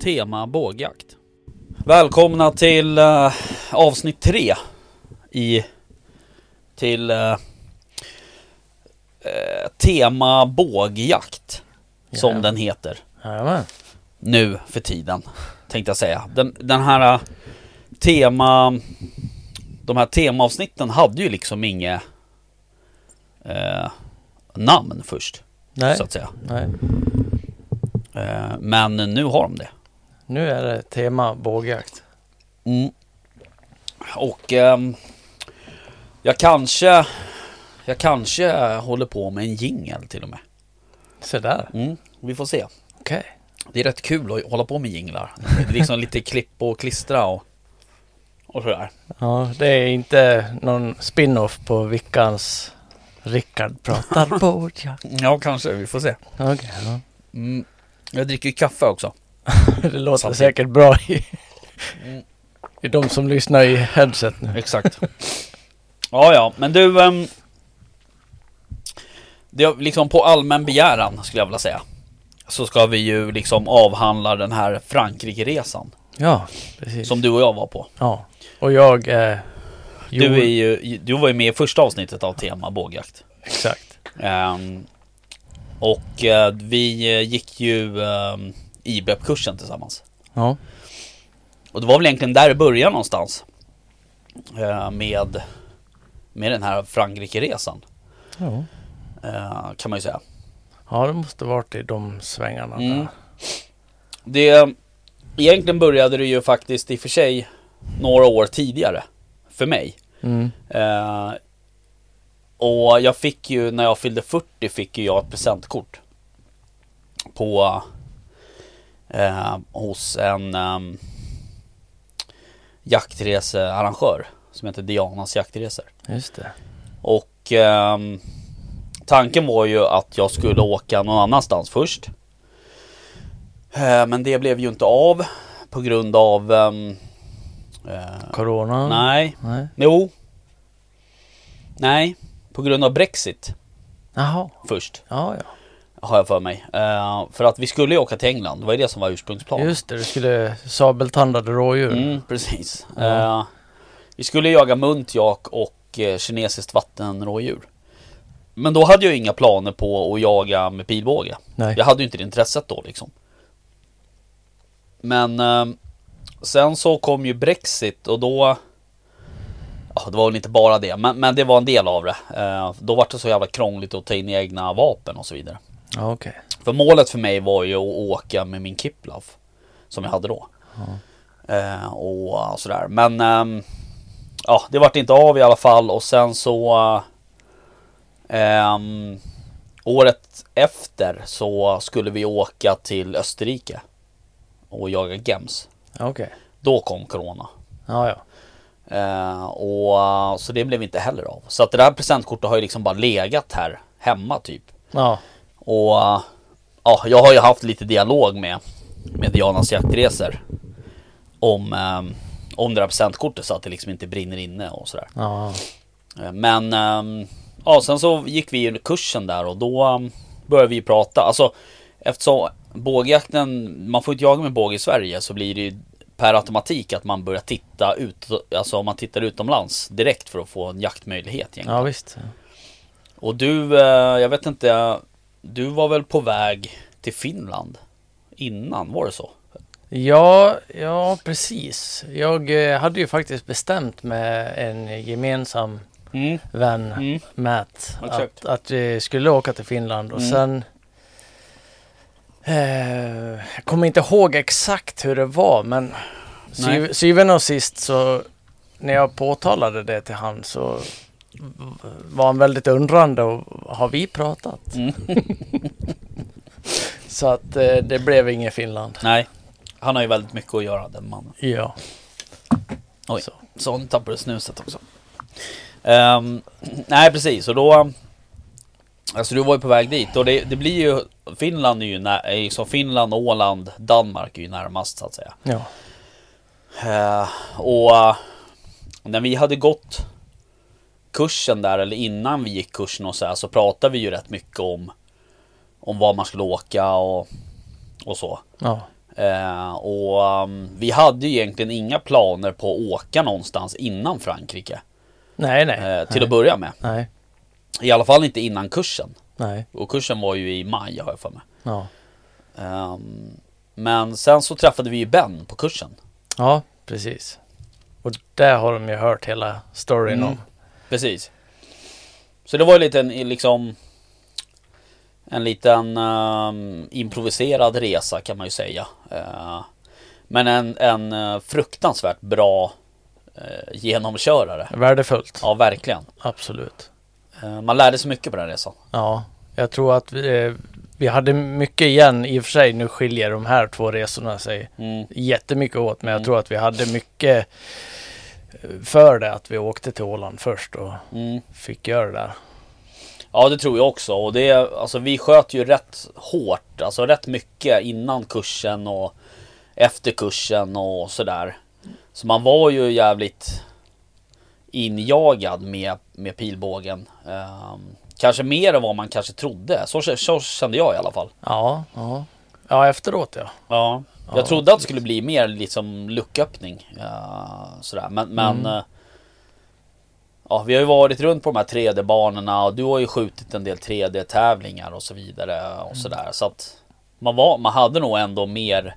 tema bågjakt. Välkomna till eh, avsnitt tre i till eh, eh, tema bågjakt som Ja. den heter Jajamän. nu för tiden tänkte jag säga. Den, den här tema de här temaavsnitten hade ju liksom inget namn först Nej. så att säga. Nej. Men nu har de det. Nu är det tema bågjakt. Mm. Och ehm, jag kanske Jag kanske håller på med en jingel till och med. Så där. Mm, vi får se. Okej. Det är rätt kul att hålla på med jinglar. Det är liksom lite klipp och klistra och, och sådär. Ja, det är inte någon spin-off på Vickans Rickard pratar bågjakt. Ja, kanske. Vi får se. Okej, ja. Mm. Jag dricker ju kaffe också. Det låter Samtidigt. säkert bra i, Mm. i de som lyssnar i headset nu. Exakt. ja, ja, men du. Um, det är liksom på allmän begäran skulle jag vilja säga. Så ska vi ju liksom avhandla den här Frankrike-resan. Ja, precis. Som du och jag var på. Ja. Och jag eh, Du, är ju, du var ju med i första avsnittet av tema bågjakt. Exakt. Ehm, och eh, vi eh, gick ju um, IBEP-kursen tillsammans. Ja. Och det var väl egentligen där det började någonstans. Eh, med, med den här Frankrike-resan. Ja. eh, kan man ju säga. Ja, det måste varit i de svängarna. Mm. där. Det, egentligen började det ju faktiskt i och för sig några år tidigare. För mig. Mm. Eh, och jag fick ju, när jag fyllde 40 fick ju jag ett presentkort. På eh, hos en um, jaktresearrangör som heter Dianas jaktresor. Just det. Och ehm, tanken var ju att jag skulle åka någon annanstans först. Eh, men det blev ju inte av på grund av ehm, eh, Corona? Nej, Nej. jo. Nej, på grund av Brexit Jaha. först. Ja, ja. Har jag för mig. Eh, för att vi skulle ju åka till England. Det var ju det som var ursprungsplanen. Just det, du skulle sabeltandade rådjur. Mm, precis. Ja. Eh, vi skulle jaga muntjak och eh, kinesiskt vattenrådjur. Men då hade jag inga planer på att jaga med pilbåge. Nej. Jag hade ju inte det intresset då liksom. Men sen så kom ju Brexit och då Ja det var väl inte bara det men, men det var en del av det. Då var det så jävla krångligt att ta in egna vapen och så vidare. Ja, okej. För målet för mig var ju att åka med min Kiplav Som jag hade då eh, Och sådär men ehm, Ja det vart inte av i alla fall och sen så ehm, Året efter så skulle vi åka till Österrike Och jaga gems Ja, okej. Då kom Corona Ja, ja. Eh, och så det blev inte heller av. Så att det där presentkortet har ju liksom bara legat här hemma typ. Ja, Och eh, ja, jag har ju haft lite dialog med, med Dianas jaktresor. Om, eh, om det där presentkortet så att det liksom inte brinner inne och sådär. ja. Eh, Men ehm, ja, sen så gick vi ju kursen där och då ehm, började vi prata. Alltså eftersom bågjakten, man får inte jaga med båge i Sverige så blir det ju per automatik att man börjar titta ut, alltså om man tittar utomlands direkt för att få en jaktmöjlighet egentligen. ja visst. Och du, eh, jag vet inte, du var väl på väg till Finland innan, var det så? Ja, ja precis. Jag eh, hade ju faktiskt bestämt med en gemensam Mm. vän, Mm. Matt, att, att vi skulle åka till Finland och Mm. sen eh, Jag kommer inte ihåg exakt hur det var men sy, Nej. syvende och sist så när jag påtalade det till han så var han väldigt undrande och har vi pratat? Mm. Så att eh, det blev inget Finland. Nej, han har ju väldigt mycket att göra den mannen. Ja. Oj. Så. Så nu tappade du snuset också. Ehm, nej precis, och då Alltså du var ju på väg dit och det, det blir ju Finland är ju när, är ju som Finland, Åland, Danmark är ju närmast så att säga. Ja. Eh, och när vi hade gått kursen där eller innan vi gick kursen och så här så pratade vi ju rätt mycket om om var man skulle åka och, och så. Ja. Eh, och um, vi hade ju egentligen inga planer på att åka någonstans innan Frankrike. Nej, nej. Eh, till nej. att börja med. Nej, I alla fall inte innan kursen. nej. Och kursen var ju i maj har jag för mig. Ja. Ehm, men sen så träffade vi ju Ben på kursen. ja, precis. Och där har de ju hört hela storyn Mm. om. Precis. Så det var ju lite en liksom En liten ehm, improviserad resa kan man ju säga. Eh, men en, en eh, fruktansvärt bra uh, genomkörare. Värdefullt. Ja, verkligen. Absolut. Man lärde sig mycket på den resan. Ja, jag tror att vi, vi hade mycket igen i och för sig. Nu skiljer de här två resorna sig Mm. jättemycket åt. Men jag Mm. tror att vi hade mycket för det att vi åkte till Åland först och Mm. fick göra det där. Ja det tror jag också och det alltså vi sköt ju rätt hårt, alltså rätt mycket innan kursen och efter kursen och sådär. Så man var ju jävligt injagad med, med pilbågen. Ehm, kanske mer än vad man kanske trodde. Så, så kände jag i alla fall. Ja, ja. Ja, efteråt ja. Ja, jag Ja, trodde att det skulle bli mer liksom lucköppning. Uh, sådär. Men, men Mm. eh, Ja, vi har ju varit runt på de här 3D-banorna och du har ju skjutit en del 3D-tävlingar och så vidare och sådär. Så att man, var, man hade nog ändå mer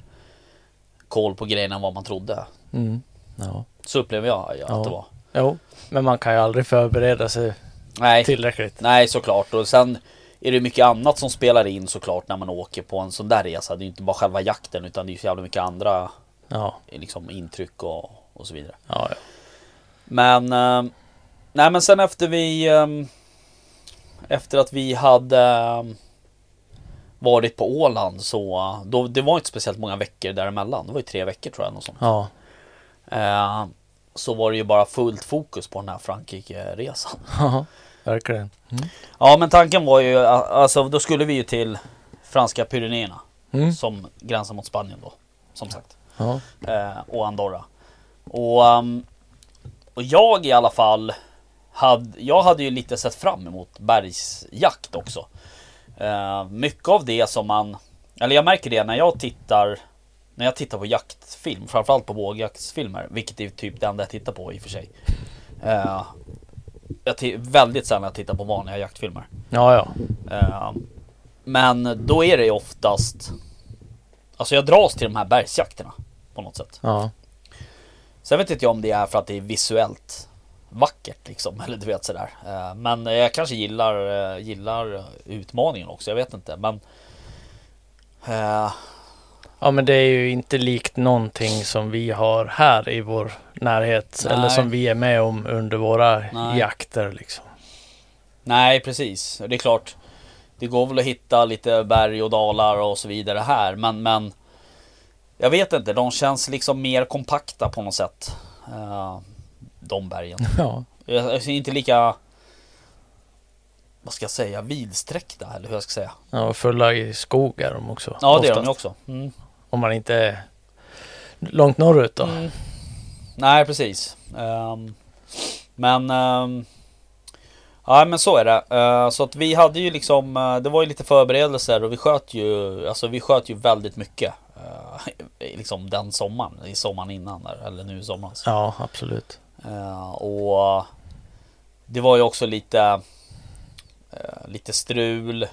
koll på grejerna än vad man trodde. Mm. Ja. Så upplever jag att Ja. det var. Jo, men man kan ju aldrig förbereda sig Nej, tillräckligt. nej såklart. Och sen är det mycket annat som spelar in såklart när man åker på en sån där resa. Det är inte bara själva jakten utan det är så jävla mycket andra Ja, liksom, intryck och, och så vidare. ja, ja. Men eh, Nej men sen efter vi eh, Efter att vi hade eh, Varit på Åland så eh, då, Det var inte speciellt många veckor däremellan Det var ju tre veckor tror jag något sånt. ja. Eh, Så var det ju bara fullt fokus på den här Frankrike-resan verkligen. Mm. Ja men tanken var ju Alltså då skulle vi ju till Franska Pyrenéerna Mm. Som gränsar mot Spanien då Som sagt Ja. eh, och Andorra. Och, ehm, och jag i alla fall hade, jag hade ju lite sett fram emot bergsjakt också. Eh, mycket av det som man, eller jag märker det när jag tittar när jag tittar på jaktfilm, framförallt på vågjaktsfilmer, vilket är typ det enda jag tittar på i och för sig. Eh, jag väldigt sällan jag tittar på vanliga jaktfilmer. Ja, ja. Eh, men då är det ju oftast Alltså jag dras till de här bergsjakterna På något sätt Ja. Sen vet inte jag om det är för att det är visuellt Vackert liksom Eller du vet sådär Eh, Men jag kanske gillar eh, Gillar utmaningen också Jag vet inte men Ja, men det är ju inte likt någonting som vi har här i vår närhet. Nej. Eller som vi är med om under våra Nej. jakter liksom. Nej precis Det är klart Det går väl att hitta lite berg och dalar och så vidare här men men Jag vet inte De känns liksom mer kompakta på något sätt eh, De bergen Ja. Jag ser inte lika Vad ska jag säga? Vidsträckta eller hur jag ska säga ja och fulla i skog är de också. Ja det är de oftast. också mm. Om man inte är långt norrut då. Mm. Nej precis Ehm, Men ehm, Ja men så är det Eh, Så att vi hade ju liksom eh, Det var ju lite förberedelser och vi sköt ju Alltså vi sköt ju väldigt mycket eh, Liksom den sommaren I sommaren innan där, eller nu i somras Ja, absolut. Och Det var ju också lite eh, Lite strul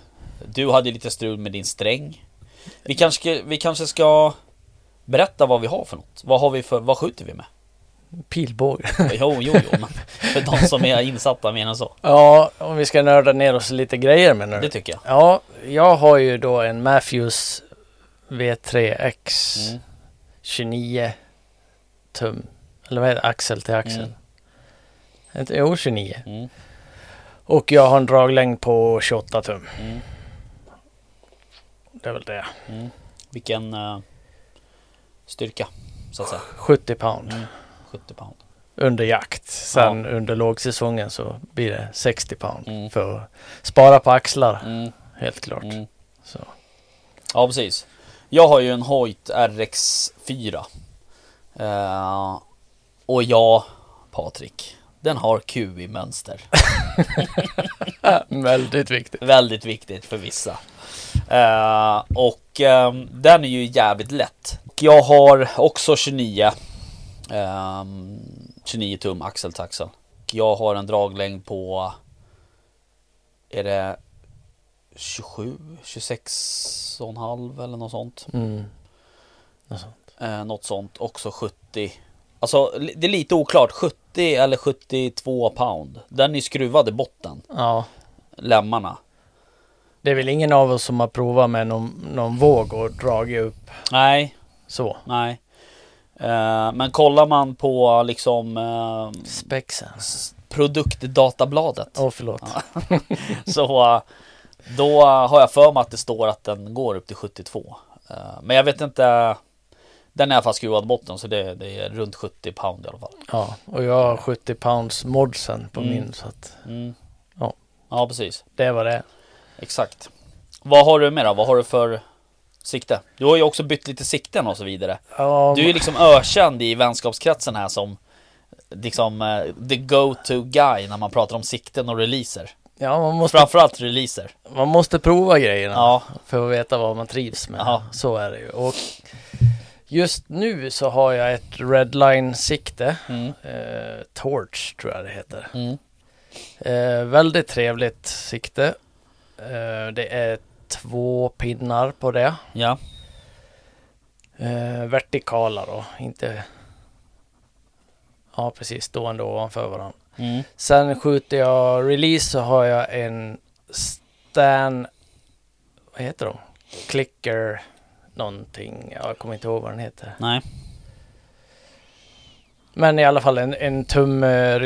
Du hade lite strul med din sträng Vi kanske, vi kanske ska Berätta vad vi har för något Vad har vi för, vad skjuter vi med? Pilbåge. Jo, jo, jo men För de som är insatta än så ja, om vi ska nörda ner oss lite grejer menar Det du? tycker jag Ja, jag har ju då en Matthews V3X mm. 29 tum. Eller vad heter det? Axel till axel. Mm. Jo, 29. Mm. Och jag har en draglängd på 28 tum. Mm. Det är väl det. Mm. Vilken eh, Styrka Så att säga 70 pound mm. 70 pound under jakt. Sen under lågsäsongen så blir det 60 pound. Mm. För att spara på axlar, mm. helt klart. Mm. Så. Ja precis Jag har ju en Hoyt RX4 eh, Och jag Patrik Den har QI-mönster Väldigt viktigt. Väldigt viktigt för vissa Eh, och eh, den är ju jävligt lätt. Jag har också 29. Eh, 29 tum axeltaxel. Och Jag har en draglängd på Är det 27, 26 och en halv eller något sånt. Mm. Något sånt. Eh, något sånt. Också 70. Alltså det är lite oklart. 70 eller 72 pound. Den är skruvad i botten. Ja. Lemmarna. Det är väl ingen av oss som har provat med någon, någon våg och dragit upp Nej, så. nej. Eh, men kollar man på liksom eh, Spexen. produktdatabladet. Åh förlåt. Så eh, då har jag för mig att det står att den går upp till 72. Eh, men jag vet inte. Den är i alla fall skruvad botten så det, det är runt 70 pound i alla fall. Ja, och jag har 70 pounds modsen på Mm. min så att Mm. Ja. Ja, precis. det var det. Exakt. Vad har du med då? Vad har du för sikte? Du har ju också bytt lite sikten och så vidare. Ja, Du är ju liksom ökänd i vänskapskretsen här som liksom eh, the go-to guy när man pratar om sikten och releaser. ja man, måste, Framförallt releaser. man måste prova grejerna Ja, för att veta vad man trivs med. Ja. Så är det ju. Och just nu så har jag ett redline-sikte. mm. Eh, Torch tror jag det heter. Mm. Eh, väldigt trevligt sikte. Eh, det är två pinnar på det. ja, Eh, vertikala då, inte... Ja precis, stående ovanför varandra. mm. Sen skjuter jag release så har jag en Stan... Vad heter de? Clicker någonting. Ja, Jag kommer inte ihåg vad den heter. nej, Men i alla fall en, en tum eh,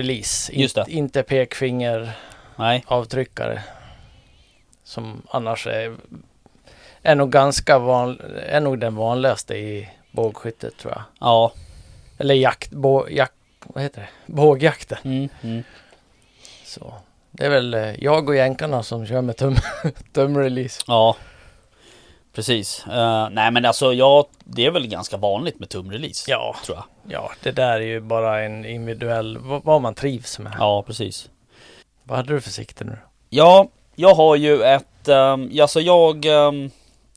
Just det. Inte pekfingeravtryckare. Som annars är, är nog ganska van, är nog den vanligaste i bågskyttet tror jag. ja, Eller jakt, bå, jakt, vad heter det? Bågjakten. mm. Mm. Så det är väl eh, jag och jänkarna som kör med tum, tumrelease. ja, precis. Eh, nej men alltså ja, det är väl ganska vanligt med tumrelease. Ja, Tror jag. ja, det där är ju bara en individuell, vad, vad man trivs med. Ja, precis. Vad hade du för sikte nu? Ja, jag har ju ett, um, alltså jag um,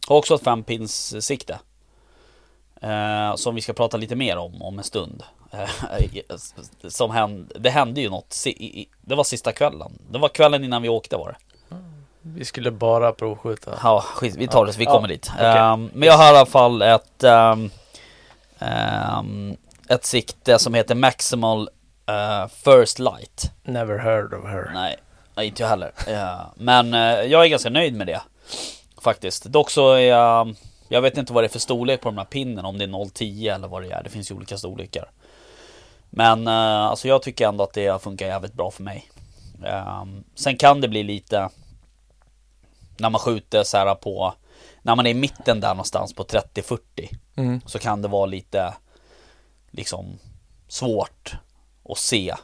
har också ett fempins sikte. Eh, som vi ska prata lite mer om om en stund. Eh, som hände, det hände ju något, det var sista kvällen. Det var kvällen innan vi åkte var det. Vi skulle bara provskjuta. Ja, skit, vi tar det vi Ja, kommer dit. okej. Ehm, men jag har i alla fall ett, ehm, ehm, ett sikte som heter Maximal eh, First Light. Never heard of her. Nej, nej, inte jag heller. Eh, men eh, jag är ganska nöjd med det. Faktiskt. Dock så är jag... Jag vet inte vad det är för storlek på de här pinnen. Om det är 0,10 eller vad det är. Det finns ju olika storlekar. Men eh, alltså jag tycker ändå att det funkar jävligt bra för mig. Ehm, sen kan det bli lite... När man skjuter så här på... När man är i mitten där någonstans på 30-40. Mm. Så kan det vara lite... Liksom svårt att se.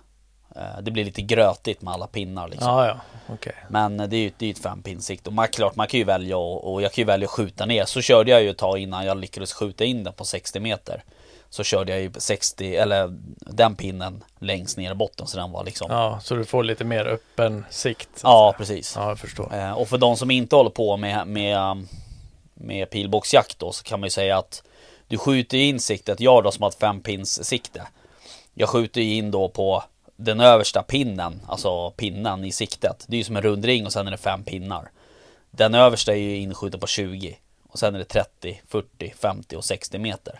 Eh, Det blir lite grötigt med alla pinnar liksom. Ja, ja, okej. Men det är ju det är ju ett fempinsikt och man, klart man kan ju välja och, och jag kan ju välja att skjuta ner. Så körde jag ju ett tag innan jag lyckades skjuta in den på 60 meter. Så körde jag ju 60, eller den pinnen längst ner i botten så den var liksom Ja, Ja, så du får lite mer öppen sikt. att säga. precis. Ja, jag förstår. Eh, och för de som inte håller på med, med, med pilbågsjakt då så kan man ju säga att du skjuter ju in siktet, jag då som har ett fempins sikte. Jag skjuter ju in då på den översta pinnen, alltså pinnen i siktet. Det är ju som en rund ring och sen är det fem pinnar. Den översta är ju inskjuten på 20 och sen är det 30, 40, 50 och 60 meter.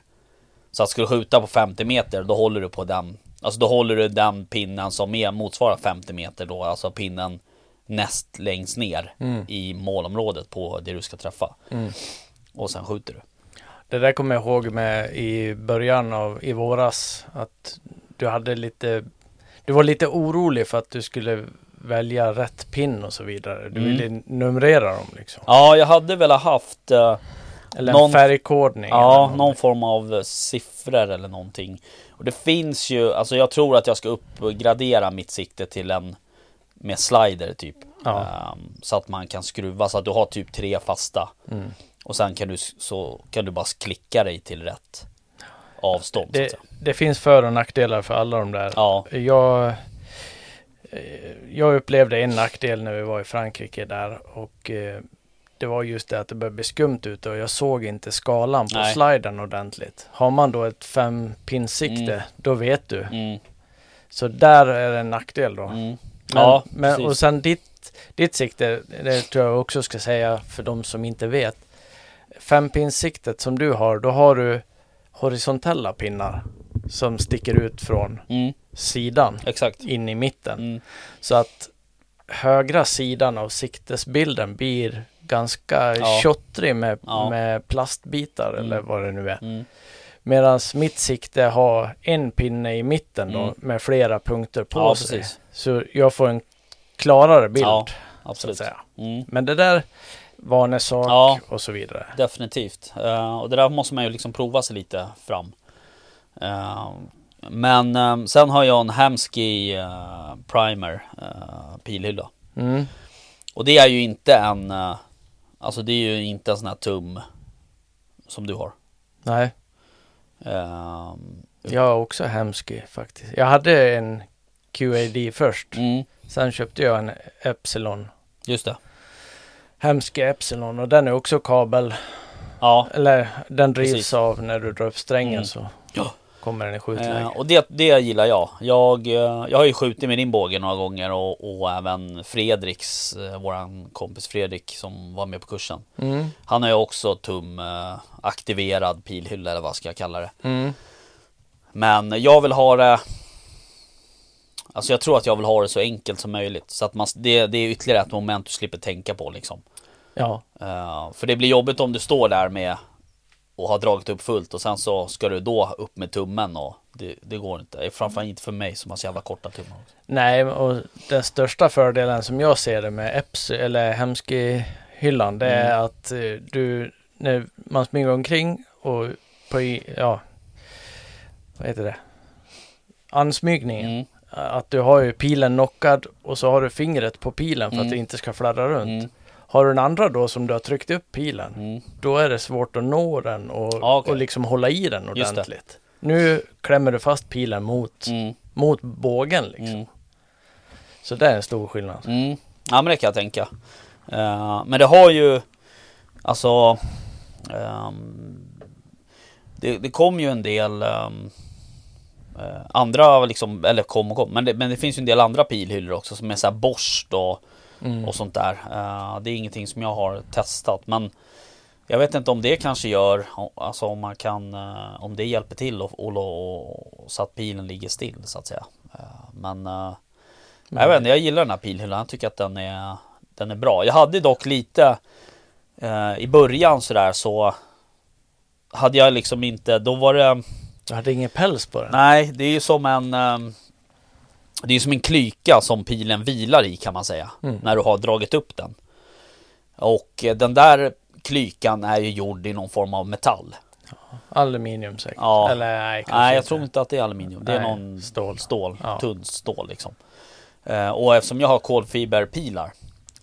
Så att ska du skjuta på 50 meter då håller du på den, alltså då håller du den pinnen som är, motsvarar 50 meter då, alltså pinnen näst längst ner Mm. i målområdet på det du ska träffa. Mm. Och sen skjuter du. Det där kommer jag ihåg med i början av i våras att du hade lite Du var lite orolig för att du skulle välja rätt pin och så vidare. Du Mm. ville numrera dem liksom. Ja, jag hade väl haft eh, Eller Någon- en färgkodning. Ja, någon form av eh, siffror eller någonting. Och det finns ju, alltså jag tror att jag ska uppgradera mitt sikte till en med slider typ. Ja. Ehm, så att man kan skruva så att du har typ tre fasta. Mm. Och sen kan du, så kan du bara klicka dig till rätt avstånd. Det, det finns för och nackdelar för alla de där. Ja, Jag, eh, jag upplevde en nackdel när vi var i Frankrike där och eh, det var just det att det började bli skumt ute och jag såg inte skalan på Nej. sliden ordentligt. Har man då ett fem pinsikte, Mm. då vet du. Mm, Så där är det en nackdel då. mm. Men, ja, men, och sen ditt, ditt sikte, det tror jag också ska säga för de som inte vet. Fempinsiktet som du har, då har du horisontella pinnar som sticker ut från Mm, sidan exakt. in i mitten. Mm, Så att högra sidan av siktesbilden blir ganska Ja. tjottrig med, Ja. med plastbitar Mm. eller vad det nu är. mm, Medan mitt sikte har en pinne i mitten då Mm. med flera punkter på ja, sig. precis. Så jag får en klarare bild. Ja, absolut. säga. Mm. Men det där vanesak Ja. och så vidare. Definitivt. Eh, och det där måste man ju liksom prova sig lite fram. Eh, men eh, sen har jag en Hamsky eh, Primer uh, pilhylla. Mm. Och det är ju inte en, alltså det är ju inte en sån här tum som du har. Nej, jag har också Hemsky faktiskt. Jag hade en QAD först. mm, Sen köpte jag en Epsilon. just det. Hemsky Epsilon och den är också kabel. Ja, Eller den drivs Precis. av när du drar upp strängen Mm. så Ja. kommer den i skjutläge. Eh, och det, det gillar jag. jag. eh, Jag har ju skjutit med din båge några gånger och, och även Fredriks, eh, våran kompis Fredrik som var med på kursen. Mm. Han har ju också tum eh, aktiverad pilhylla eller vad ska jag kalla det. Mm. Men jag vill ha det Alltså jag tror att jag vill ha det så enkelt som möjligt. Så att man, det, det är ytterligare ett moment du slipper tänka på liksom. Ja, Eh, för det blir jobbigt om du står där med och har dragit upp fullt och sen så ska du då upp med tummen och det, det går inte. Framförallt inte för mig som har så jävla korta tummar. nej och den största fördelen som jag ser det med Epsi eller Hemsky-hyllan det är Mm. att eh, du, när man springer omkring och på, i- ja, vad heter det? Ansmygningen. Mm, Att du har ju pilen knockad och så har du fingret på pilen för att Mm. det inte ska fladdra runt. Har du den andra då som du har tryckt upp pilen, mm. då är det svårt att nå den och, Ja, okej. och liksom hålla i den ordentligt. Nu klämmer du fast pilen mot, Mm, mot bågen liksom. mm, Så det är en stor skillnad. mm. Ja men det kan jag tänka. Eh, men det har ju Alltså ehm, det, det kom ju en del ehm, eh, andra liksom, eller kom och kom, men det, men det finns ju en del andra pilhyllor också som är så här borst och, Mm. och sånt där. Eh, det är ingenting som jag har testat men jag vet inte om det kanske gör, alltså om man kan, eh, om det hjälper till och, och, och, så att pilen ligger still så att säga. Eh, men eh, jag vet inte, jag gillar den här pilhyllan. Jag tycker att den är, den är bra. Jag hade dock lite i början sådär så hade jag liksom inte, då var det Du hade ingen päls på den? Nej, det är ju som en Det är ju som en klyka som pilen vilar i kan man säga Mm. När du har dragit upp den Och eh, den där klykan är ju gjord i någon form av metall Aluminium säkert? Ja. Eller nej, Nej jag inte. tror inte att det är aluminium Det är Nej, någon stål. stål Ja. Tunn stål liksom eh, Och eftersom jag har kolfiberpilar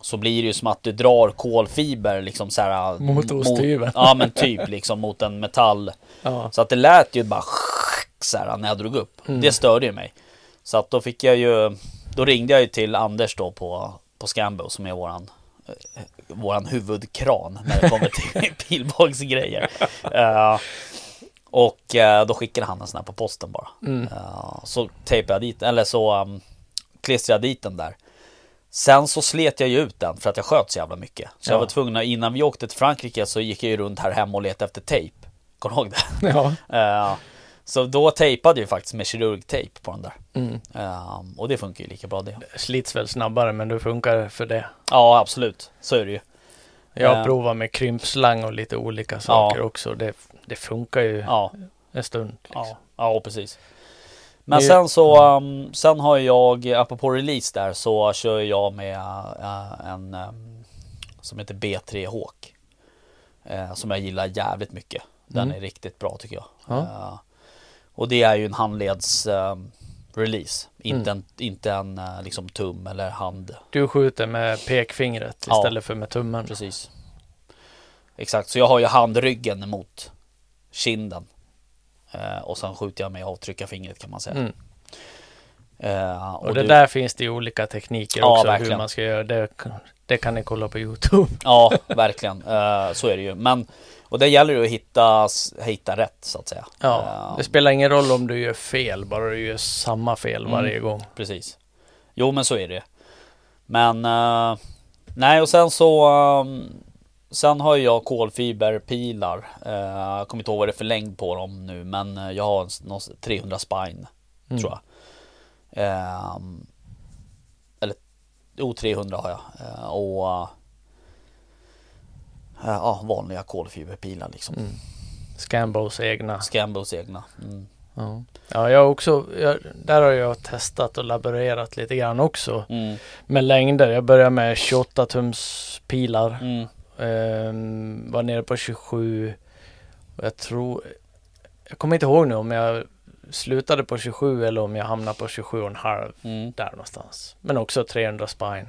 Så blir det ju som att du drar kolfiber liksom så här Mot osthyveln. Ja men typ liksom mot en metall Ja. Så att det lät ju bara så här när jag drog upp. Mm. Det störde ju mig. Så att då fick jag ju, då ringde jag ju till Anders då på, på Scambo som är våran, eh, våran huvudkran när det kommer till pilbågsgrejer. Eh, och eh, då skickade han en sån här på posten bara. Mm. Eh, så tejpade jag dit, eller så um, klistrade jag dit den där. Sen så slet jag ju ut den för att jag sköt så jävla mycket. Så jag Ja. var tvungen innan vi åkte till Frankrike så gick jag ju runt här hemma och letade efter tejp. Kommer du ihåg det? Ja. Så då tejpade jag faktiskt med kirurgtejp på den där. Mm. Eh, och det funkar ju lika bra det. Slits väl snabbare men det funkar för det. Ja absolut, så är det ju. Jag har Eh. provat med krympslang och lite olika saker också. Det, det funkar ju Ja, en stund. Liksom. ja, ja precis. Men Det- sen så, um, sen har jag, apropå release där, så kör jag med eh, en um, som heter B3 Hawk. Eh, som jag gillar jävligt mycket. Den Mm. är riktigt bra tycker jag. Ja. Eh, och det är ju en handleds um, release. Inte Mm. en, inte en eh, liksom tum eller hand. Du skjuter med pekfingret Ja. istället för med tummen. Precis. Exakt, så jag har ju handryggen mot kinden. Eh, och sen skjuter jag med avtryckarfingret kan man säga. Mm. Eh, och, och, det du... där finns det ju olika tekniker ja, också verkligen. hur man ska göra. Det, det kan ni kolla på Youtube. Ja, verkligen. Uh, så är det ju. Men och det gäller ju att hitta, hitta rätt så att säga. Ja, uh, det spelar ingen roll om du gör fel, bara du gör samma fel mm, varje gång. Precis. Jo, men så är det. Men uh, nej, och sen så um, Sen har jag kolfiberpilar. Jag kommer inte ihåg vad det är för längd på dem nu, men jag har 300 spine mm. tror jag. Um, eller O300 har jag. Uh, och uh, ja, vanliga kolfiberpilar liksom. Mm. Scambos egna. Scambos egna. Mm. Ja. ja, jag också. Jag, där har jag testat och laborerat lite grann också. Mm. Med längder. Jag började med 28 tums pilar. Mm. Um, var nere på 27. Och jag tror. Jag kommer inte ihåg nu om jag slutade på 27 eller om jag hamnade på 27,5 mm. där någonstans. Men också 300 spine.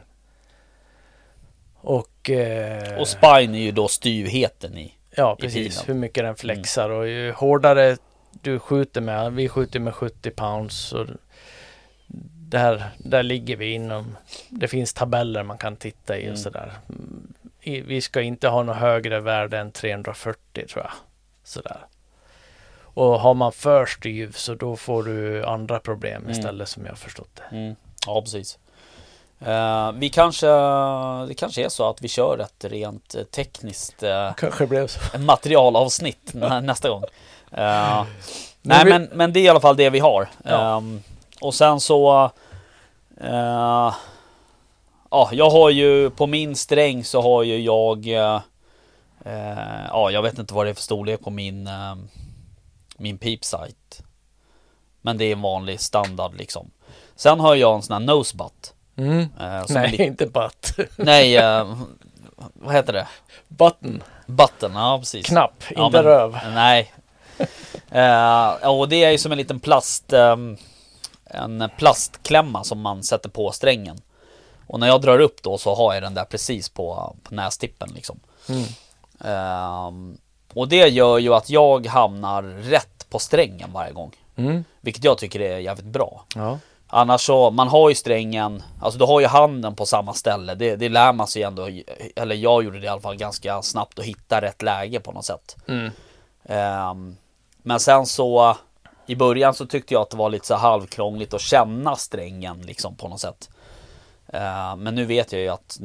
Och, eh, och spine är ju då styvheten i Ja, precis. I hur mycket den flexar mm. och ju hårdare du skjuter med. Vi skjuter med 70 pounds. Och där, där ligger vi inom. Det finns tabeller man kan titta i och mm. sådär. Vi ska inte ha något högre värde än 340 tror jag. Sådär. Och har man för styv så då får du andra problem mm. istället som jag förstått det. Mm. Ja, precis. Uh, vi kanske, det kanske är så att vi kör ett rent eh, tekniskt uh, materialavsnitt nästa gång. Uh, nej, men, men det är i alla fall det vi har. Ja. Um, och sen så Ja, jag har ju på min sträng så har ju jag Ja, jag vet inte vad det är för storlek på min min peep-sight. Men det är en vanlig standard liksom. Sen har jag en sån här nosebutt. Mm. Eh, nej, inte butt. nej, eh, vad heter det? Button. Button, ja precis. Knapp, ja, inte men, röv. Nej. eh, och det är ju som en liten plast, ehm, en plastklämma som man sätter på strängen. Och när jag drar upp då så har jag den där precis på, på nästippen liksom. Mm. Och det gör ju att jag hamnar rätt på strängen varje gång. Mm. Vilket jag tycker är jävligt bra. Ja. Annars så, man har ju strängen, alltså du har ju handen på samma ställe. Det, det lär man sig ändå, eller jag gjorde det i alla fall ganska snabbt att hitta rätt läge på något sätt. Mm. Um, men sen så, i början så tyckte jag att det var lite så halvkrångligt att känna strängen liksom på något sätt. Uh, men nu vet jag ju att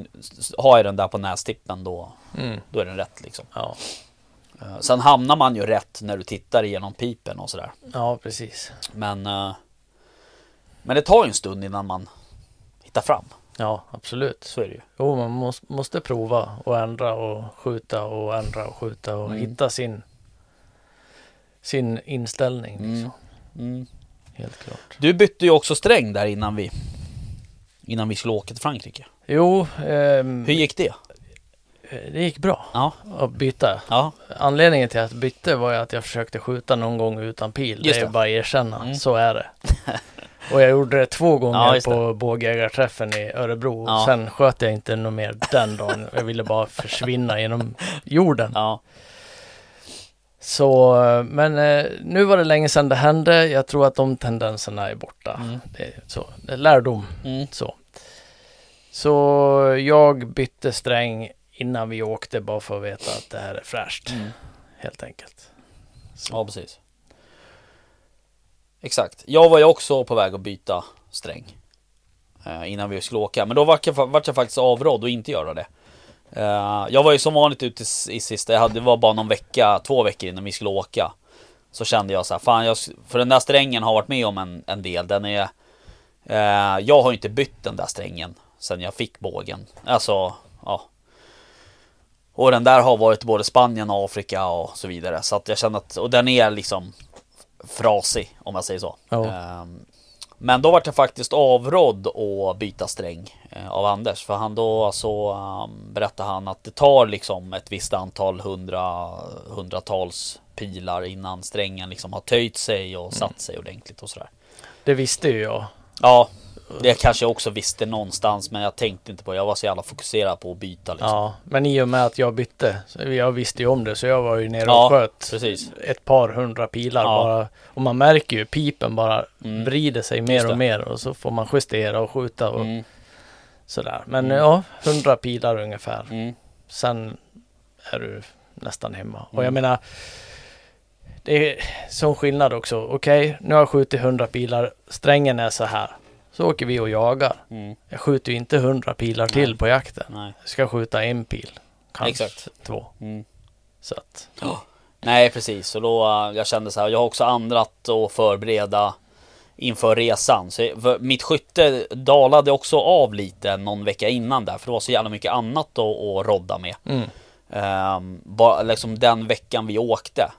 har jag den där på nästippen då, mm. då är den rätt liksom. Ja. Eh, sen hamnar man ju rätt när du tittar igenom pipen och sådär. Ja, precis. Men, eh, men det tar ju en stund innan man hittar fram. Ja, absolut. Så är det ju. Jo, man måste, måste prova och ändra och skjuta och ändra och skjuta och mm. hitta sin, sin inställning. Mm. Liksom. Mm. Mm. Helt klart. Du bytte ju också sträng där innan vi, innan vi skulle åka till Frankrike. Jo. Ehm, Hur gick det? Eh, det gick bra ja. att byta. Ja. Anledningen till att jag bytte var att jag försökte skjuta någon gång utan pil. Just det är det. bara att erkänna, mm. så är det. Och jag gjorde det två gånger ja, på bågjägarträffen i Örebro. Ja. Sen sköt jag inte något mer den dagen. Jag ville bara försvinna genom jorden. Ja. Så, men eh, nu var det länge sedan det hände. Jag tror att de tendenserna är borta. Mm. Det är så, det är lärdom. Mm. Så. så jag bytte sträng innan vi åkte bara för att veta att det här är fräscht. Mm. Helt enkelt. Så. Ja, precis. Exakt. Jag var ju också på väg att byta sträng. Eh, innan vi skulle åka. Men då vart jag, var jag faktiskt avrådd att inte göra det. Eh, jag var ju som vanligt ute i, sista, jag hade, det var bara någon vecka, två veckor innan vi skulle åka. Så kände jag så här, fan jag, för den där strängen har varit med om en, en del. Den är, eh, jag har inte bytt den där strängen sen jag fick bågen. Alltså, ja, och den där har varit både Spanien och Afrika och så vidare. Så att jag känner att, och den är liksom frasig om jag säger så. Oh. Men då vart jag faktiskt avrådd att byta sträng eh, av Anders. För han då så um, berättade han att det tar liksom ett visst antal hundra, hundratals pilar innan strängen liksom har töjt sig och satt sig ordentligt och sådär. Det visste ju jag. Ja. Det kanske jag också visste någonstans men jag tänkte inte på det. Jag var så jävla fokuserad på att byta liksom. Ja, men i och med att jag bytte, jag visste ju om det, så jag var ju nere och Ja, sköt Precis. ett par hundra pilar Ja. bara. Och man märker ju pipen bara Mm. vrider sig mer och mer och så får man justera och skjuta och Mm. sådär. Men Mm. ja, hundra pilar ungefär. Mm. Sen är du nästan hemma. Och Mm. jag menar, det är sån skillnad också. Okej, nu har jag skjutit hundra pilar, strängen är så här. Så åker vi och jagar. Mm. Jag skjuter ju inte hundra pilar till Nej. på jakten. Nej. Jag ska skjuta en pil. Kanske Exakt. två. Mm. Så att, Nej precis, och då äh, jag kände så här, jag har också andrat och förbereda inför resan. Så mitt skytte dalade också av lite någon vecka innan där, för det var så jävla mycket annat att, att rodda med. mm. Ehm, bara liksom den veckan vi åkte.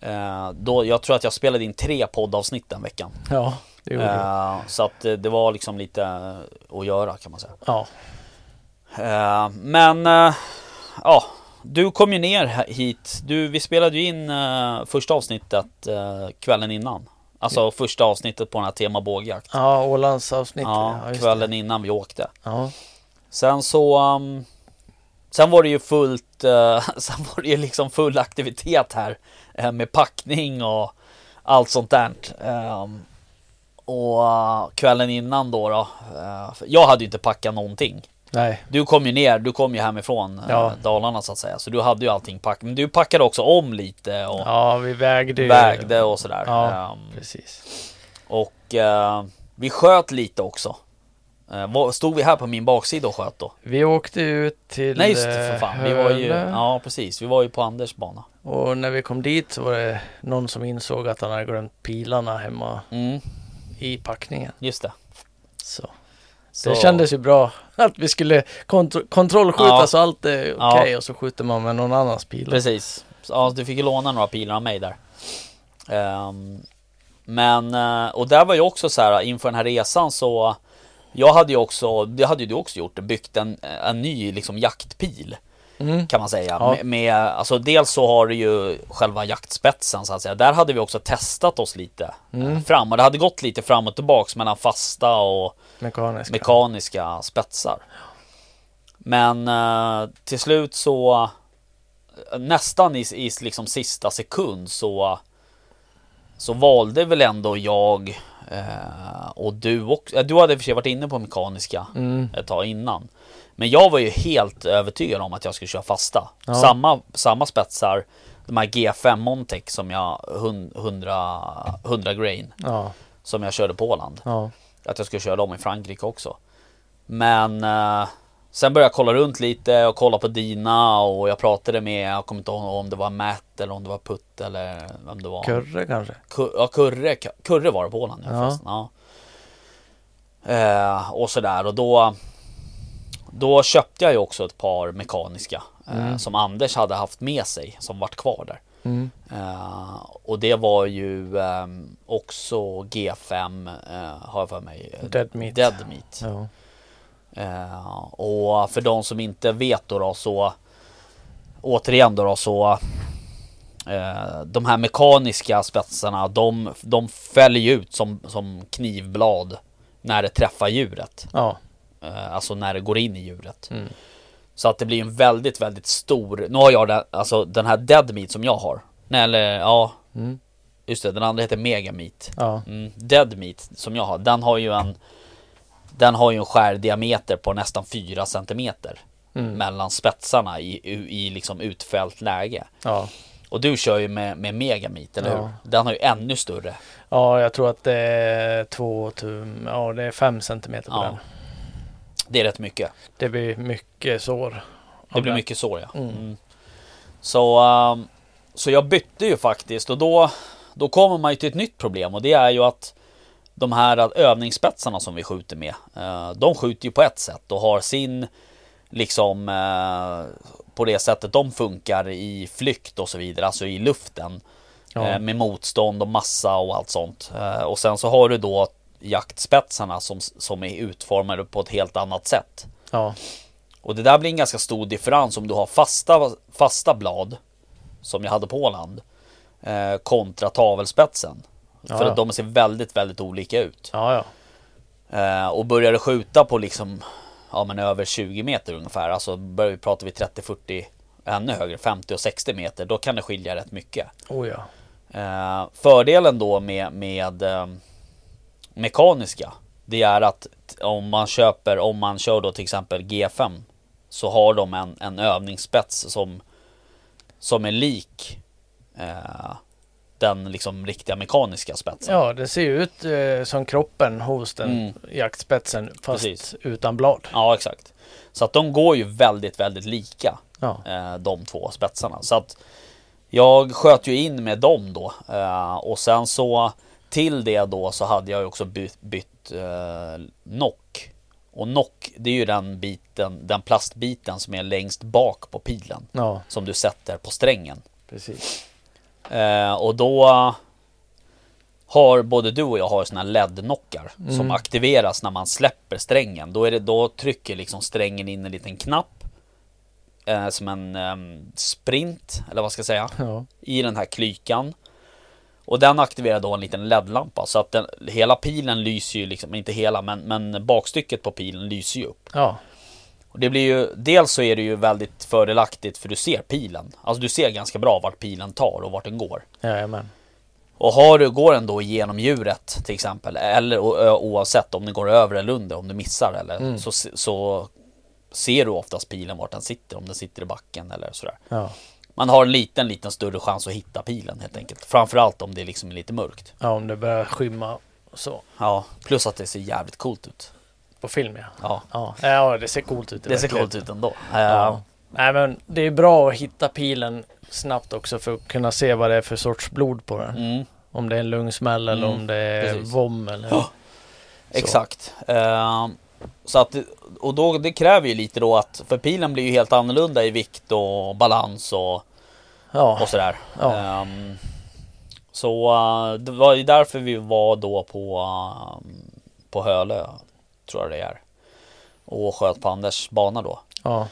Eh, då, jag tror att jag spelade in tre poddavsnitt den veckan. Ja, det. Eh, så att det var liksom lite att göra kan man säga. Ja, Eh, men eh, ja, du kom ju ner hit. Du, vi spelade ju in eh, första avsnittet eh, kvällen innan. Alltså första avsnittet på den här tema bågjakt. ja Ålandsavsnittet. Ja, kvällen det. innan vi åkte. Ja, Sen så um, Sen var det ju fullt eh, Sen var det ju liksom full aktivitet här eh, Med packning och Allt sånt där Ehm, Och eh, kvällen innan då, då eh, Jag hade ju inte packat någonting nej. Du kom ju ner, du kom ju hemifrån eh, Ja. Dalarna så att säga Så du hade ju allting packat Men du packade också om lite och Ja, vi vägde vägde och sådär Ja. Ehm, Precis. Och eh, Vi sköt lite också Stod vi här på min baksida och sköt då? Vi åkte ut till Nej just det för fan, vi var ju, ja precis, vi var ju på Anders bana. Och när vi kom dit så var det någon som insåg att han hade glömt pilarna hemma Mm, i packningen. just det. Så Så, det kändes ju bra att vi skulle kontro- kontrollskjuta Ja. så allt är okej Ja. och så skjuter man med någon annans pilar. Precis. Ja, du fick ju låna några pilar av mig där. Ehm, men, eh, och där var ju också så här inför den här resan så Jag hade ju också, det hade ju du också gjort, byggt en, en ny liksom jaktpil Mm. kan man säga. Ja. Med, med, alltså dels så har du ju själva jaktspetsen så att säga. Där hade vi också testat oss lite Mm. eh, fram och det hade gått lite fram och tillbaks mellan fasta och Mekaniska. mekaniska spetsar. Men eh, till slut så nästan i, i liksom sista sekund så så valde väl ändå jag eh, och du också. eh, Du hade i och för sig varit inne på mekaniska Mm. ett tag innan. Men jag var ju helt övertygad om att jag skulle köra fasta. Ja. Samma, samma spetsar, de här G5 Montec som jag, hun- 100, 100 grain, Ja, som jag körde på Åland. ja. Att jag skulle köra dem i Frankrike också. Men eh, sen började jag kolla runt lite och kolla på dina och jag pratade med, jag kommer inte ihåg om det var Matt eller om det var Putt eller vem det var. Kurre kanske? Ku- ja, Kurre, Kurre var det på Åland ja. Ja. förresten, ja. Eh, och sådär och då Då köpte jag ju också ett par mekaniska eh, Mm. Som Anders hade haft med sig som vart kvar där Mm. Eh, Och det var ju ehm, också G5 eh, har jag för mig Dead meat. Dead meat. Ja. Eh, och för de som inte vet då, då så Återigen då, då så De här mekaniska spetsarna de, de fäller ju ut som, som knivblad När det träffar djuret Ja. Eh, Alltså när det går in i djuret Mm. Så att det blir en väldigt väldigt stor Nu har jag den, alltså den här dead meat som jag har Nej eller ja Mm. Just det, den andra heter mega meat Ja. Mm, dead meat som jag har, den har ju en Den har ju en skärdiameter på nästan 4 cm Mm. Mellan spetsarna i, i, i liksom utfällt läge Ja. Och du kör ju med, med mega meat, eller Ja. hur? Den har ju ännu större ja, jag tror att det är två tum, ja det är fem centimeter på Ja. den. Det är rätt mycket Det blir mycket sår. Det blir mycket så ja Mm. mm. Så um, Så jag bytte ju faktiskt och då Då kommer man ju till ett nytt problem och det är ju att De här övningsspetsarna som vi skjuter med eh, De skjuter ju på ett sätt och har sin Liksom eh, På det sättet de funkar i flykt och så vidare, alltså i luften Ja. eh, Med motstånd och massa och allt sånt Och sen så har du då jaktspetsarna som, som är utformade på ett helt annat sätt Ja. och det där blir en ganska stor differens om du har fasta, fasta blad Som jag hade på Åland eh, Kontra tavelspetsen Ja, För att de ser väldigt, väldigt olika ut Ja. Eh, och börjar du skjuta på liksom ja, men över 20 meter ungefär. Alltså börjar vi prata vi 30-40 ännu högre, 50 och 60 meter. Då kan det skilja rätt mycket. Oh ja. Eh, fördelen då med, med eh, mekaniska. Det är att om man köper, om man kör då till exempel G5. Så har de en, en övningsspets som, som är lik eh, den liksom riktiga mekaniska spetsen. Ja, det ser ju ut eh, som kroppen hos den Mm. jaktspetsen fast Precis. utan blad. Ja, exakt. Så att de går ju väldigt, väldigt lika. Ja. eh, de två spetsarna. Så att jag sköt ju in med dem då. Eh, och sen så till det då så hade jag ju också bytt, bytt eh, nock. Och nock det är ju den biten, den plastbiten som är längst bak på pilen. ja, Som du sätter på strängen. precis. Eh, och då har både du och jag har såna LED-nockar som Mm. aktiveras när man släpper strängen. Då, är det, då trycker liksom strängen in en liten knapp. Eh, som en ehm, sprint, eller vad ska jag säga, Ja, i den här klykan. Och den aktiverar då en liten LED-lampa så att den, hela pilen lyser ju liksom, inte hela men, men bakstycket på pilen lyser ju upp. ja, Och det blir ju, dels så är det ju väldigt fördelaktigt för du ser pilen. Alltså du ser ganska bra vart pilen tar och vart den går. jajamän. Och har du, går den då igenom djuret till exempel, eller oavsett om den går över eller under, om du missar eller Mm. så, så ser du oftast pilen vart den sitter, om den sitter i backen eller sådär. Ja. Man har en liten, liten större chans att hitta pilen helt enkelt. Framförallt om det liksom är lite mörkt. ja, om det börjar skymma och så. Ja, plus att det ser jävligt coolt ut. På film ja. Ja, Ja, ja det ser coolt ut. i det ser coolt ut ändå. Ja. Ja. Nej men det är bra att hitta pilen snabbt också för att kunna se vad det är för sorts blod på den. Mm, Om det är en lungsmäll eller Mm, om det är precis. vom eller... Ja. exakt. Eh, så att, och då, det kräver ju lite då att, för pilen blir ju helt annorlunda i vikt och balans och Ja, och sådär. Ja. Ehm, så eh, det var ju därför vi var då på, ehm, på Hölö, tror jag det är. Och sköt på Anders bana då. ja,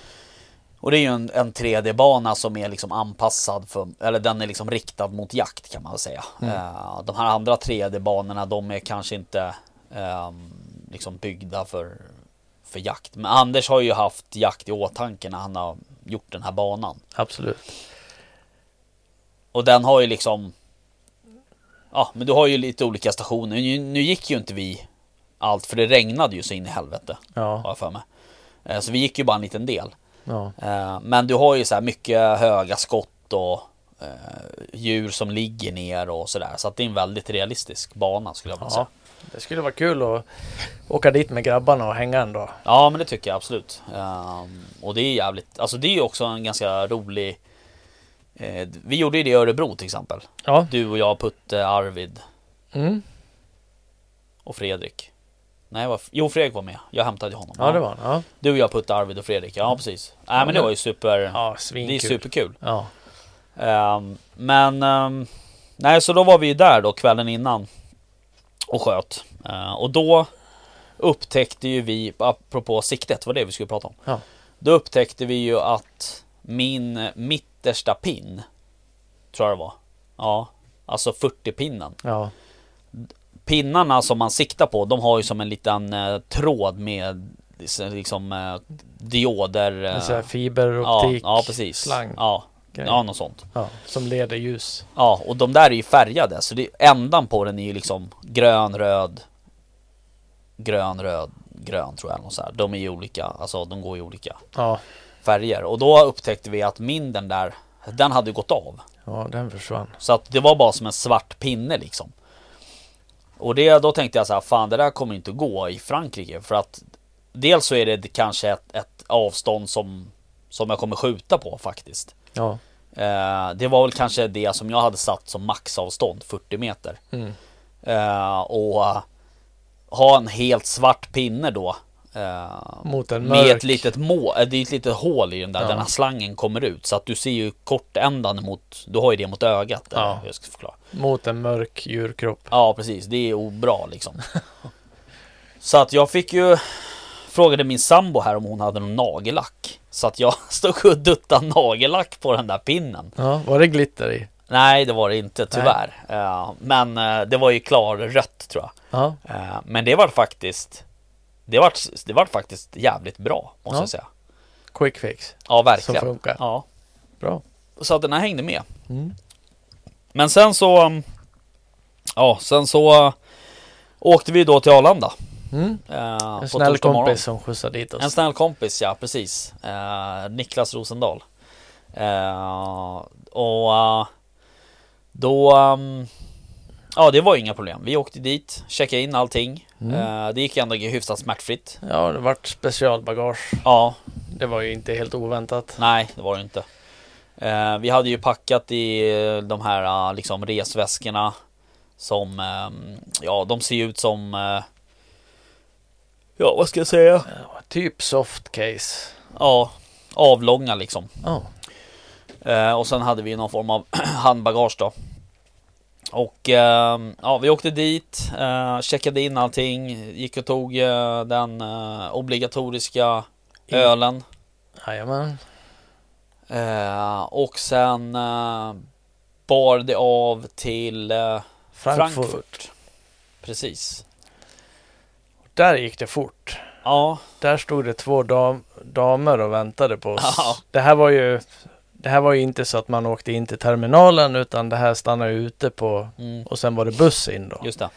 Och det är ju en, en 3D-bana som är liksom anpassad för, eller den är liksom riktad mot jakt kan man säga. Mm. Eh, de här andra 3D-banorna de är kanske inte ehm, liksom byggda för, för jakt. Men Anders har ju haft jakt i åtanke när han har gjort den här banan. absolut. Och den har ju liksom Ja men du har ju lite olika stationer. Nu, nu gick ju inte vi allt för det regnade ju så in i helvete. Har Ja, jag för mig. Eh, Så vi gick ju bara en liten del. ja, Eh, Men du har ju så här mycket höga skott och eh, djur som ligger ner och sådär. Så att det är en väldigt realistisk bana skulle jag vilja ja. säga. Det skulle vara kul att åka dit med grabbarna och hänga en dag. Ja men det tycker jag absolut. Ehm, och det är jävligt, alltså det är ju också en ganska rolig eh, Vi gjorde ju det i Örebro till exempel. Ja, Du och jag, Putte, Arvid mm. och Fredrik. Nej, var, jo Fredrik var med. Jag hämtade honom. ja det var han. Ja, Du och jag, Putte, Arvid och Fredrik. Ja precis. Nej men det var ju super. ja det är svinkul. superkul. Ja, Ehm, men ehm, nej, så då var vi ju där då kvällen innan och sköt. Eh, och då upptäckte ju vi, apropå siktet, var det vi skulle prata om. Ja. Då upptäckte vi ju att min mittersta pin, tror jag det var. Ja, alltså 40-pinnen. ja, Pinnarna som man siktar på, de har ju som en liten eh, tråd med liksom eh, dioder. eh, här ja, fiberoptik ja, precis. slang Ja, grej. ja, något sånt. ja, som leder ljus. Ja, och de där är ju färgade så det, ändan på den är ju liksom grön, röd Grön, röd, grön tror jag något så här. De är ju olika, alltså de går i olika Ja, färger Och då upptäckte vi att min den där Den hade gått av ja den försvann. Så att det var bara som en svart pinne liksom Och det, då tänkte jag så här, fan det där kommer inte gå i Frankrike för att Dels så är det kanske ett, ett avstånd som Som jag kommer skjuta på faktiskt Ja, Eh, det var väl kanske det som jag hade satt som maxavstånd, 40 meter. mm. Eh, och ha en helt svart pinne då. eh, mot en med mörk. ett litet må, eh, det är ett litet hål i den där, Ja. den här slangen kommer ut. Så att du ser ju kortändan mot, du har ju det mot ögat. Där, Ja. Jag ska förklara. Mot en mörk djurkropp. Ja precis, det är obra liksom. så att jag fick ju Frågade min sambo här om hon hade någon nagellack. Så att jag stod och duttade nagellack på den där pinnen. Ja, var det glitter i? Nej det var det inte tyvärr. Eh, men eh, det var ju klar rött tror jag. Ja, Eh, men det var faktiskt det vart, det vart faktiskt jävligt bra, måste Ja. jag säga. Quick fix. Ja, Som verkligen. funkar. Ja. Bra. Så att den här hängde med. Mm. Men sen så... Ja, sen så uh, åkte vi då till Arlanda. Mm. Uh, En snäll kompis som skjutsade dit oss. En snäll kompis, ja precis. Eh, Niklas Rosendahl. Eh, och eh, då... ehm, ja, det var inga problem. Vi åkte dit, checkade in allting. Mm. Eh, det gick ändå hyfsat smärtfritt. Ja, det vart specialbagage. Ja, Det var ju inte helt oväntat. nej det var det inte. Eh, vi hade ju packat i eh, de här eh, liksom resväskorna. Som, ehm, ja de ser ut som... ja, vad ska jag säga? Typ soft case. Ja, avlånga liksom. Ja. Eh, och sen hade vi någon form av handbagage då. Och eh, ja, vi åkte dit, eh, checkade in allting, gick och tog eh, den eh, obligatoriska In- ölen. Jajamän. Eh, och sen bar det av till Frankfurt. Frankfurt. Precis. Där gick det fort. Ja, Där stod det två dam damer och väntade på oss. Ja. Det här var ju det här var ju inte så att man åkte in till terminalen utan det här stannade ute på mm, och sen var det buss in då. just det.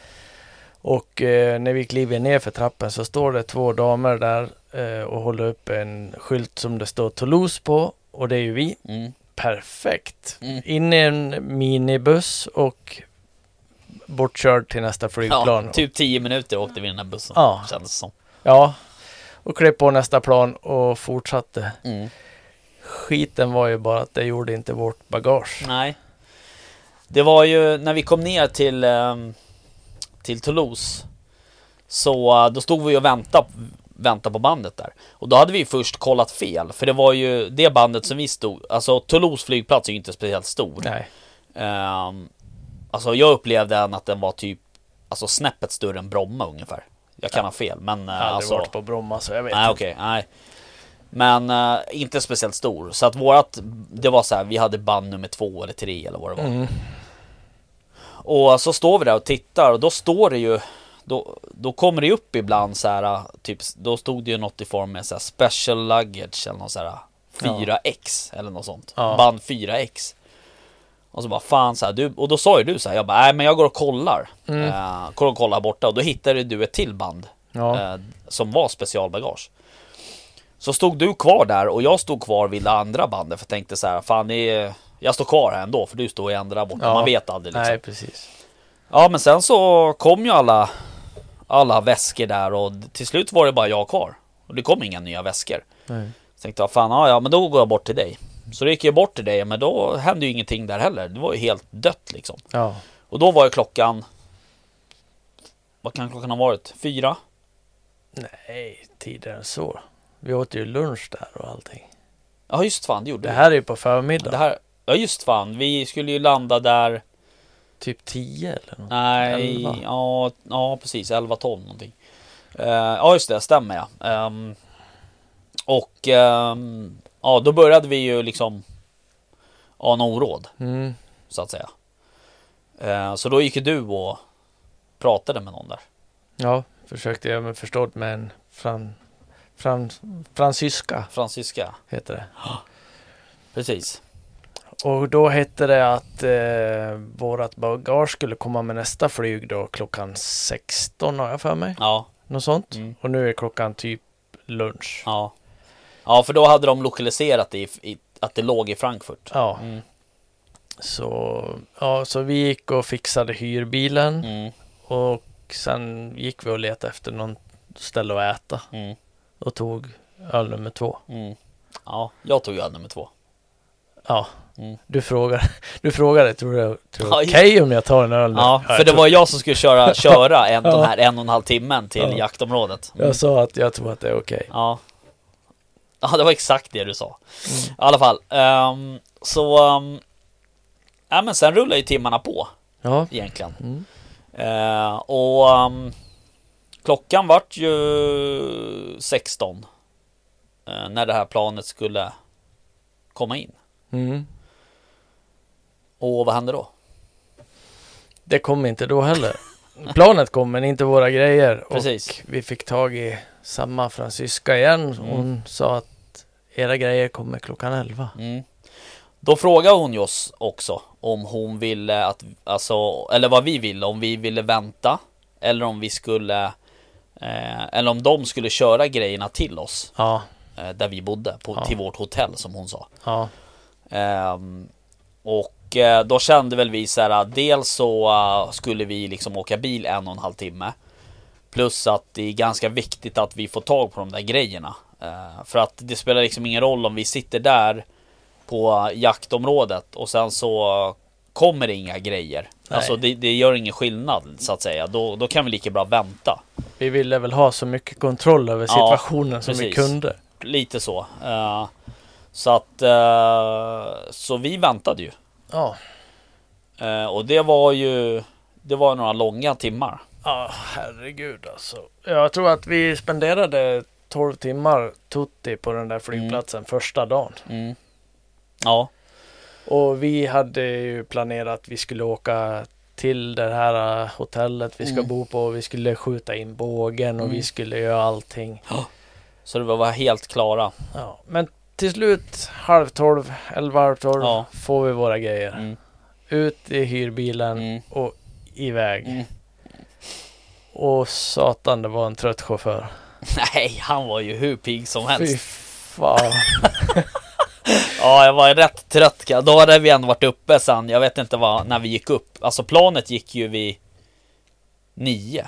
Och eh, när vi kliver ner för trappen så står det två damer där eh, och håller upp en skylt som det står Toulouse på och det är ju vi. Mm, Perfekt. mm. In i en minibuss och bortkörd till nästa flygplan. Ja, typ 10 minuter åkte vi den här bussen. Ja. Kändes som. Ja. Och klev på nästa plan och fortsatte. Mm. Skiten var ju bara att det gjorde inte vårt bagage. Nej. Det var ju när vi kom ner till, ehm, till Toulouse. Så eh, då stod vi och väntade, väntade på bandet där. Och då hade vi först kollat fel. För det var ju det bandet som vi stod. Alltså Toulouse flygplats är ju inte speciellt stor. Nej. Ehm, alltså jag upplevde den att den var typ Alltså snäppet större än Bromma ungefär. Jag kan ha fel men eh, Jag har aldrig alltså. varit på Bromma så jag vet Nej inte. okej, nej. Men eh, inte speciellt stor. Så att vårat, det var så här, vi hade band nummer två eller tre eller vad det var. Mm. Och så står vi där och tittar och då står det ju då, då kommer det upp ibland så här typ Då stod det ju något i form med så här special luggage eller något så här 4x eller något sånt Ja. Band 4x Och så bara fan så här, du, och då sa ju du så här, jag bara nej men jag går och kollar Mm. eh, Går och kollar borta och då hittade du ett till band Ja. eh, Som var specialbagage Så stod du kvar där och jag stod kvar vid det andra bandet för jag tänkte så här, fan är, Jag står kvar här ändå för du står ju ändå där borta, Ja. man vet aldrig liksom Nej, precis. Ja men sen så kom ju alla Alla väskor där och till slut var det bara jag kvar Och det kom inga nya väskor Nej. Så tänkte jag fan ja, ja men då går jag bort till dig Så då gick jag bort till dig men då hände ju ingenting där heller Det var ju helt dött liksom Ja. Och då var ju klockan Vad kan klockan ha varit? Fyra? Nej, tidigare än så. Vi åt ju lunch där och allting. Ja just fan det gjorde Det vi. här är ju på förmiddagen. det här Ja just fan, vi skulle ju landa där Typ 10 eller något. Nej, Elva. ja, ja precis 11-12 någonting. Eh, ja just det, stämmer ja. Ehm, och ehm, ja, då började vi ju liksom ana oråd Mm. så att säga. Eh, så då gick du och pratade med någon där. Ja, försökte göra mig förstådd med en fran, fran, fransyska Franziska. heter det. Precis. Och då hette det att eh, vårat bagage skulle komma med nästa flyg då klockan 16 har jag för mig. Ja. Något sånt. Mm, Och nu är klockan typ lunch. ja. Ja, för då hade de lokaliserat det i, i att det låg i Frankfurt. Ja, Mm, så, ja, så vi gick och fixade hyrbilen mm, och sen gick vi och letade efter någon ställe att äta mm, och tog öl nummer två. mm. Ja, jag tog öl nummer två. Ja, Mm. du frågar, du frågade, tror du det är okej om jag tar en öl nu? Ja, för det var jag som skulle köra, köra en, Ja. den här en och en halv timmen till Ja. jaktområdet. Jag sa att jag tror att det är okej. Ja. Ja, det var exakt det du sa. Mm. I alla fall. ehm, så... Um, ja, men sen rullar ju timmarna på Ja. egentligen. Mm. Eh, och ehm, klockan vart ju 16. eh, när det här planet skulle komma in. Mm. Och vad hände då? Det kom inte då heller. Planet kom men inte våra grejer. Precis. Och vi fick tag i samma fransyska igen. Mm. Hon sa att era grejer kommer klockan 11. Mm. Då frågade hon ju oss också om hon ville att, alltså, eller vad vi ville, om vi ville vänta eller om vi skulle, eh, eller om de skulle köra grejerna till oss Ja, eh, där vi bodde, på, Ja. till vårt hotell som hon sa. ja, Ehm, och eh, då kände väl vi så här, dels så eh, skulle vi liksom åka bil en och en halv timme. Plus att det är ganska viktigt att vi får tag på de där grejerna. Eh, för att det spelar liksom ingen roll om vi sitter där på jaktområdet och sen så kommer det inga grejer. Nej. Alltså det, det gör ingen skillnad så att säga. Då, då kan vi lika bra vänta. vi ville väl ha så mycket kontroll över Ja, situationen som vi kunde. Lite så. Eh, så att eh, så vi väntade ju. Ja, och det var ju Det var några långa timmar. Ja, herregud alltså. Jag tror att vi spenderade 12 timmar tutti på den där flygplatsen första dagen. Mm. Ja, Och vi hade ju planerat att vi skulle åka till det här äh, hotellet vi ska Mm. bo på. Vi skulle skjuta in bågen och Mm. vi skulle göra allting. så det var helt klara. Ja, men till slut halv tolv, elva, halv tolv Ja. får vi våra grejer. Mm. Ut i hyrbilen Mm. och iväg. Mm. Och satan, det var en trött chaufför. Nej, han var ju hur pigg som Fy helst. fan. Ja, jag var rätt trött. Då hade vi ändå varit uppe sen. Jag vet inte vad, när vi gick upp. Alltså planet gick ju vid nio.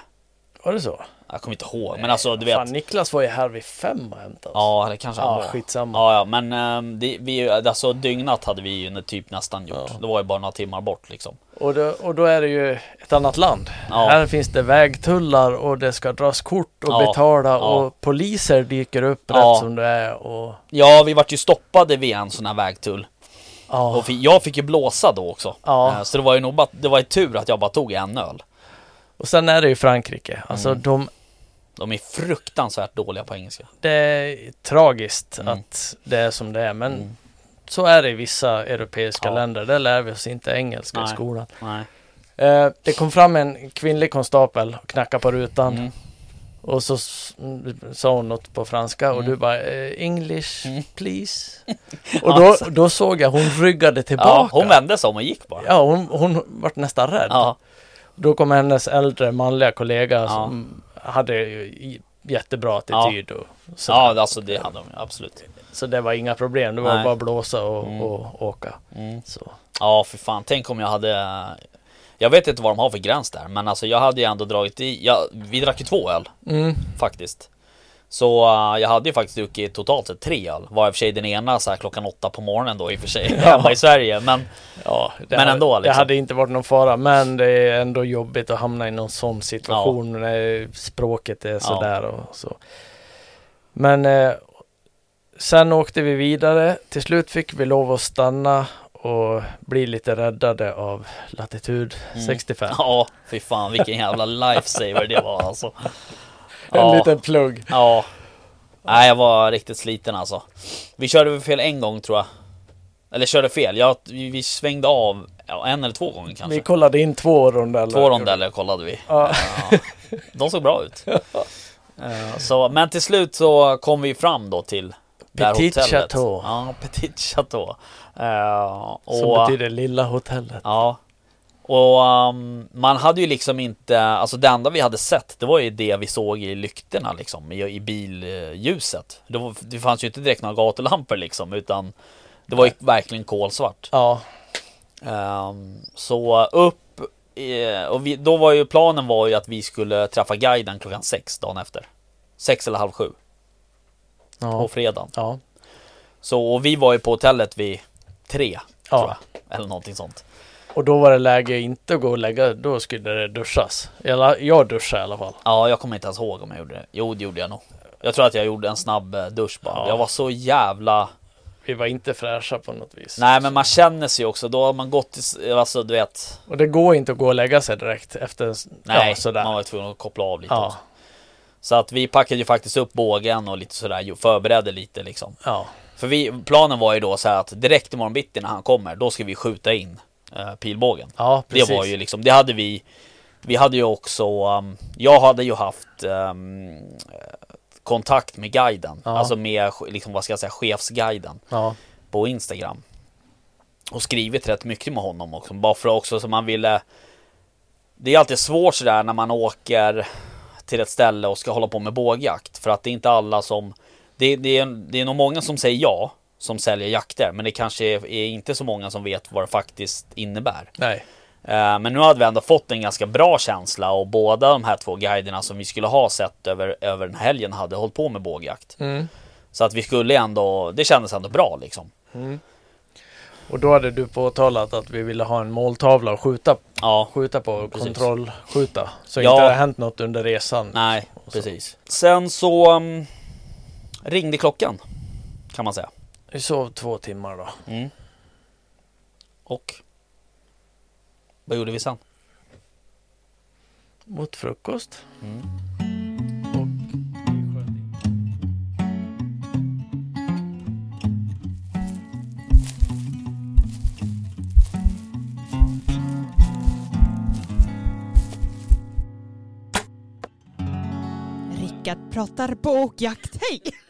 Var det så? Jag kommer inte ihåg, men alltså du vet. Fan, Niklas var ju här vid fem och hämtade oss. Ja, det kanske han Ja, var. skitsamma. Ja, ja, men ehm, det, vi, alltså dygnat hade vi ju typ nästan gjort. Ja. Det var ju bara några timmar bort liksom. Och, då, och då är det ju ett annat land. Ja. Här finns det vägtullar och det ska dras kort och Ja, betala och poliser dyker upp Ja. rätt som det är. Och, Ja, vi vart ju stoppade vid en sån här vägtull. ja. Och jag fick ju blåsa då också. Ja. Eh, Så det var ju nog bara, det var ju tur att jag bara tog en öl. Och sen är det ju Frankrike. Alltså Mm. de, De är fruktansvärt dåliga på engelska. det är tragiskt Mm. att det är som det är. Men Mm. så är det i vissa europeiska Ja. länder. Där lär vi oss inte engelska i Nej. skolan. Nej. Eh, det kom fram en kvinnlig konstapel och knackade på rutan. Mm. Och så sa hon något på franska och Mm. du bara eh, English Mm. please. och då, Alltså. då såg jag hon ryggade Ja, tillbaka. hon vände sig om och gick bara. Ja, hon, hon vart nästan rädd. Ja. Då kom hennes äldre manliga kollega Ja. som hade jättebra attityd. Och så, Ja, alltså det hade de absolut. så det var inga problem. Det var Nej. bara blåsa och, Mm. och åka. Mm. Så. Ja, för fan. Tänk om jag hade... Jag vet inte vad de har för gräns där, men alltså jag hade ju ändå dragit i... Ja, vi drack ju två öl Mm. faktiskt. Så uh, jag hade ju faktiskt druckit totalt sett tre öl. Var i och för sig den ena så här klockan åtta på morgonen då i och för sig hemma i Sverige. Men Ja, det Men hade, ändå, Det liksom. hade inte varit någon fara. Men det är ändå jobbigt att hamna i någon sån situation när språket är sådär och så. Men eh, sen åkte vi vidare. Till slut fick vi lov att stanna och bli lite räddade av latitud Mm. 65. ja, fy fan vilken jävla lifesaver det var alltså. En Ja. liten plugg. Ja. Nej, jag var riktigt sliten alltså. Vi körde fel en gång tror jag. Eller körde fel. Jag, vi, vi svängde av ja, en eller två gånger kanske. Vi kollade in två rondeller. Två rondeller kollade vi. Ja. Ja, de såg bra ut. Eh, Så, men till slut så kom vi fram då till Petit hotellet. Chateau. Ja, Petit Chateau. Som och, betyder lilla hotellet. Ja. Och um, man hade ju liksom inte, alltså det enda vi hade sett det var ju det vi såg i lyktorna liksom, i, i billjuset. Det, var, det fanns ju inte direkt några gatulampor liksom, utan det var ju verkligen kolsvart. Ja, Ehm, så upp, eh, och vi, då var ju planen var ju att vi skulle träffa guiden klockan sex dagen efter. Sex eller halv sju på ja, fredagen. ja. Så och vi var ju på hotellet vid tre, Ja. tror jag. Eller någonting sånt. Och då var det läge inte att gå och lägga, då skulle det duschas. Eller, jag duschade i alla fall. Ja, jag kommer inte ens ihåg om jag gjorde det. Jo, det gjorde jag nog. Jag tror att jag gjorde en snabb eh, dusch bara. Ja. Jag var så jävla... Vi var inte fräscha på något vis. Nej, men man känner sig också. Då har man gått till... Alltså, du vet. Och det går inte att gå och lägga sig direkt efter, Nej, ja sådär. man var tvungen att koppla av lite ja, också. Så att vi packade ju faktiskt upp bågen och lite sådär, förberedde lite liksom. ja, För vi, planen var ju då så här att direkt imorgon bitti när han kommer, då ska vi skjuta in eh, pilbågen. ja, precis. Det var ju liksom, det hade vi Vi hade ju också um, Jag hade ju haft um, kontakt med guiden. Ja. Alltså med, liksom, vad ska jag säga, chefsguiden Ja. på Instagram. Och skrivit rätt mycket med honom också. Bara för också så man ville Det är alltid svårt sådär när man åker till ett ställe och ska hålla på med bågjakt. För att det är inte alla som Det, det, är, det är nog många som säger ja Som säljer jakter. Men det kanske är, är inte så många som vet vad det faktiskt innebär. Nej. Eh, Men nu hade vi ändå fått en ganska bra känsla och båda de här två guiderna som vi skulle ha sett över, över den helgen hade hållit på med bågjakt. Mm. Så att vi skulle ändå, det kändes ändå bra liksom. Mm. Och då hade du påtalat att vi ville ha en måltavla och skjuta, Ja, skjuta på, Precis. kontrollskjuta. Så Ja. inte det har hänt något under resan. nej, precis. Sen så um, ringde klockan, kan man säga. Vi sov två timmar då. Mm. Och vad gjorde vi sen? Mot frukost. Mm. Och. Rickard pratar bågjakt. Hej!